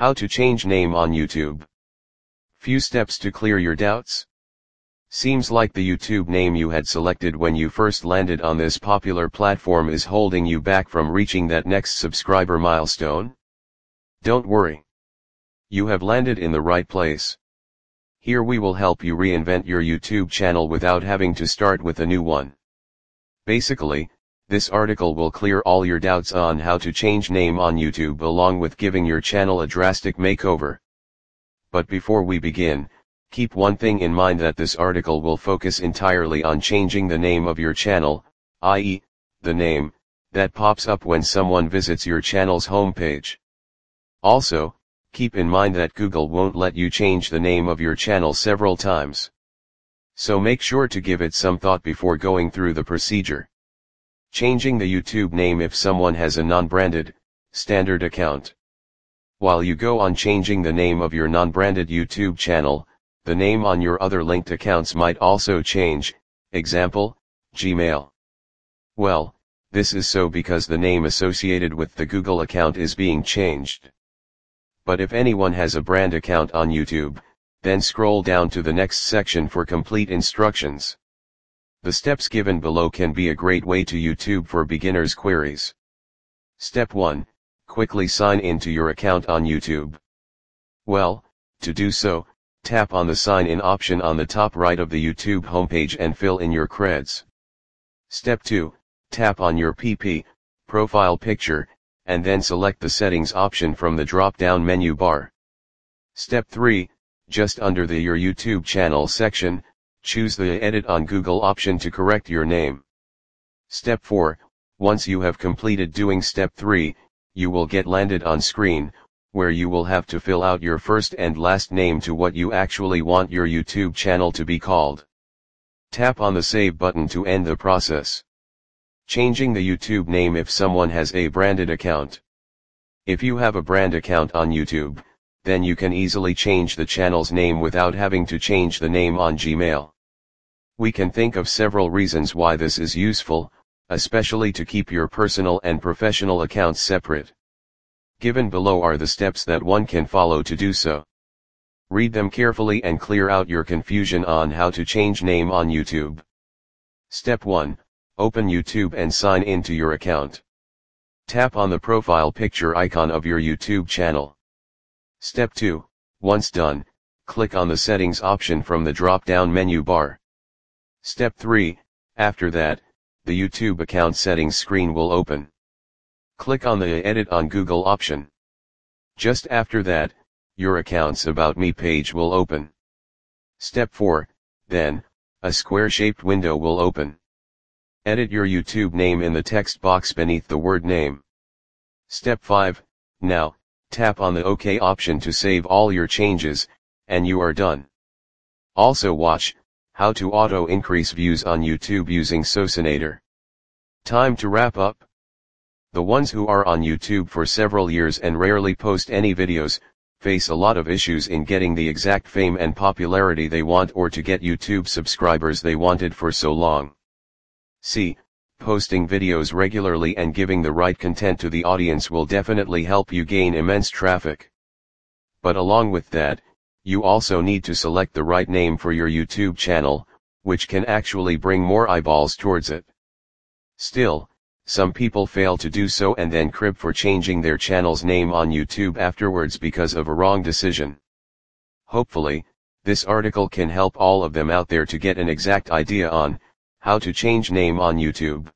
How to change name on YouTube. Few steps to clear your doubts. Seems like the YouTube name you had selected when you first landed on this popular platform is holding you back from reaching that next subscriber milestone? Don't worry. You have landed in the right place. Here we will help you reinvent your YouTube channel without having to start with a new one. Basically, this article will clear all your doubts on how to change name on YouTube along with giving your channel a drastic makeover. But before we begin, keep one thing in mind that this article will focus entirely on changing the name of your channel, i.e., the name, that pops up when someone visits your channel's homepage. Also, keep in mind that Google won't let you change the name of your channel several times. So make sure to give it some thought before going through the procedure. Changing the YouTube name if someone has a non-branded, standard account. While you go on changing the name of your non-branded YouTube channel, the name on your other linked accounts might also change, example, Gmail. Well, this is so because the name associated with the Google account is being changed. But if anyone has a brand account on YouTube, then scroll down to the next section for complete instructions. The steps given below can be a great way to YouTube for beginners queries. Step 1, quickly sign into your account on YouTube. Well, to do so, tap on the sign in option on the top right of the YouTube homepage and fill in your creds. Step 2, tap on your PP, profile picture, and then select the settings option from the drop-down menu bar. Step 3, just under the Your YouTube channel section, choose the Edit on Google option to correct your name. Step 4, once you have completed doing step 3, you will get landed on screen, where you will have to fill out your first and last name to what you actually want your YouTube channel to be called. Tap on the Save button to end the process. Changing the YouTube name if someone has a branded account. If you have a brand account on YouTube, then you can easily change the channel's name without having to change the name on Gmail. We can think of several reasons why this is useful, especially to keep your personal and professional accounts separate. Given below are the steps that one can follow to do so. Read them carefully and clear out your confusion on how to change name on YouTube. Step 1, open YouTube and sign into your account. Tap on the profile picture icon of your YouTube channel. Step 2, once done, click on the settings option from the drop-down menu bar. Step 3, after that, the YouTube account settings screen will open. Click on the Edit on Google option. Just after that, your account's About Me page will open. Step 4, then, a square-shaped window will open. Edit your YouTube name in the text box beneath the word name. Step 5, now, tap on the OK option to save all your changes, and you are done. Also watch, how to auto increase views on YouTube using Socinator. Time to wrap up. The ones who are on YouTube for several years and rarely post any videos, face a lot of issues in getting the exact fame and popularity they want or to get YouTube subscribers they wanted for so long. See, posting videos regularly and giving the right content to the audience will definitely help you gain immense traffic. But along with that, you also need to select the right name for your YouTube channel, which can actually bring more eyeballs towards it. Still, some people fail to do so and then crib for changing their channel's name on YouTube afterwards because of a wrong decision. Hopefully, this article can help all of them out there to get an exact idea on, how to change name on YouTube.